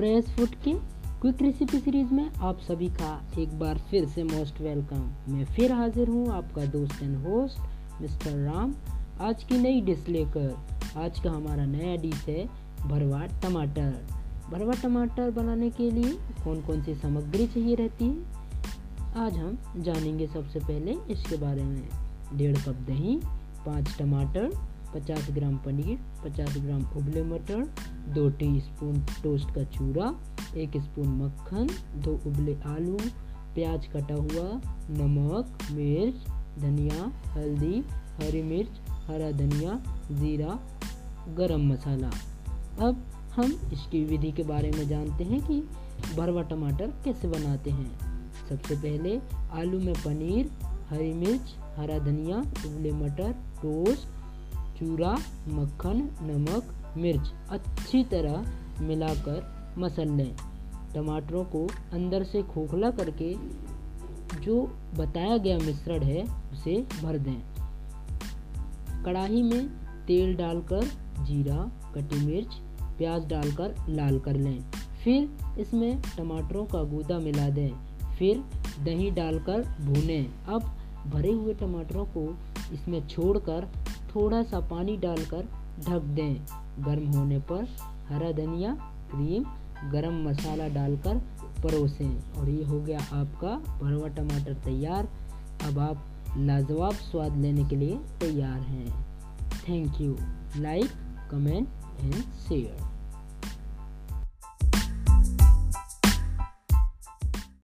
Fresh food के quick recipe series में आप सभी का एक बार फिर से मोस्ट वेलकम मैं फिर हाजिर हूँ आपका दोस्त एंड होस्ट मिस्टर राम। आज की नई डिश लेकर, आज का हमारा नया डिश है भरवा टमाटर। भरवा टमाटर बनाने के लिए कौन कौन सी सामग्री चाहिए रहती है? आज हम जानेंगे सबसे पहले इसके बारे में। डेढ़ कप दही, पाँच टमाटर 50 ग्राम पनीर 50 ग्राम उबले मटर, दो टीस्पून टोस्ट का चूरा, एक स्पून मक्खन, दो उबले आलू, प्याज कटा हुआ, नमक, मिर्च, धनिया, हल्दी, हरी मिर्च, हरा धनिया, ज़ीरा, गरम मसाला। अब हम इसकी विधि के बारे में जानते हैं कि भरवा टमाटर कैसे बनाते हैं। सबसे पहले आलू में पनीर, हरी मिर्च, हरा धनिया, उबले मटर, टोस्ट चूरा, मक्खन, नमक, मिर्च अच्छी तरह मिलाकर मसल लें। टमाटरों को अंदर से खोखला करके जो बताया गया मिश्रण है, उसे भर दें। कढ़ाही में तेल डालकर जीरा, कटी मिर्च, प्याज डालकर लाल कर लें। फिर इसमें टमाटरों का गूदा मिला दें। फिर दही डालकर भूनें। अब भरे हुए टमाटरों को इसमें छोड़कर थोड़ा सा पानी डालकर ढक दें। गर्म होने पर हरा धनिया, क्रीम, गरम मसाला डालकर परोसें। और ये हो गया आपका भरवा टमाटर तैयार। अब आप लाजवाब स्वाद लेने के लिए तैयार हैं। Thank you like comment and share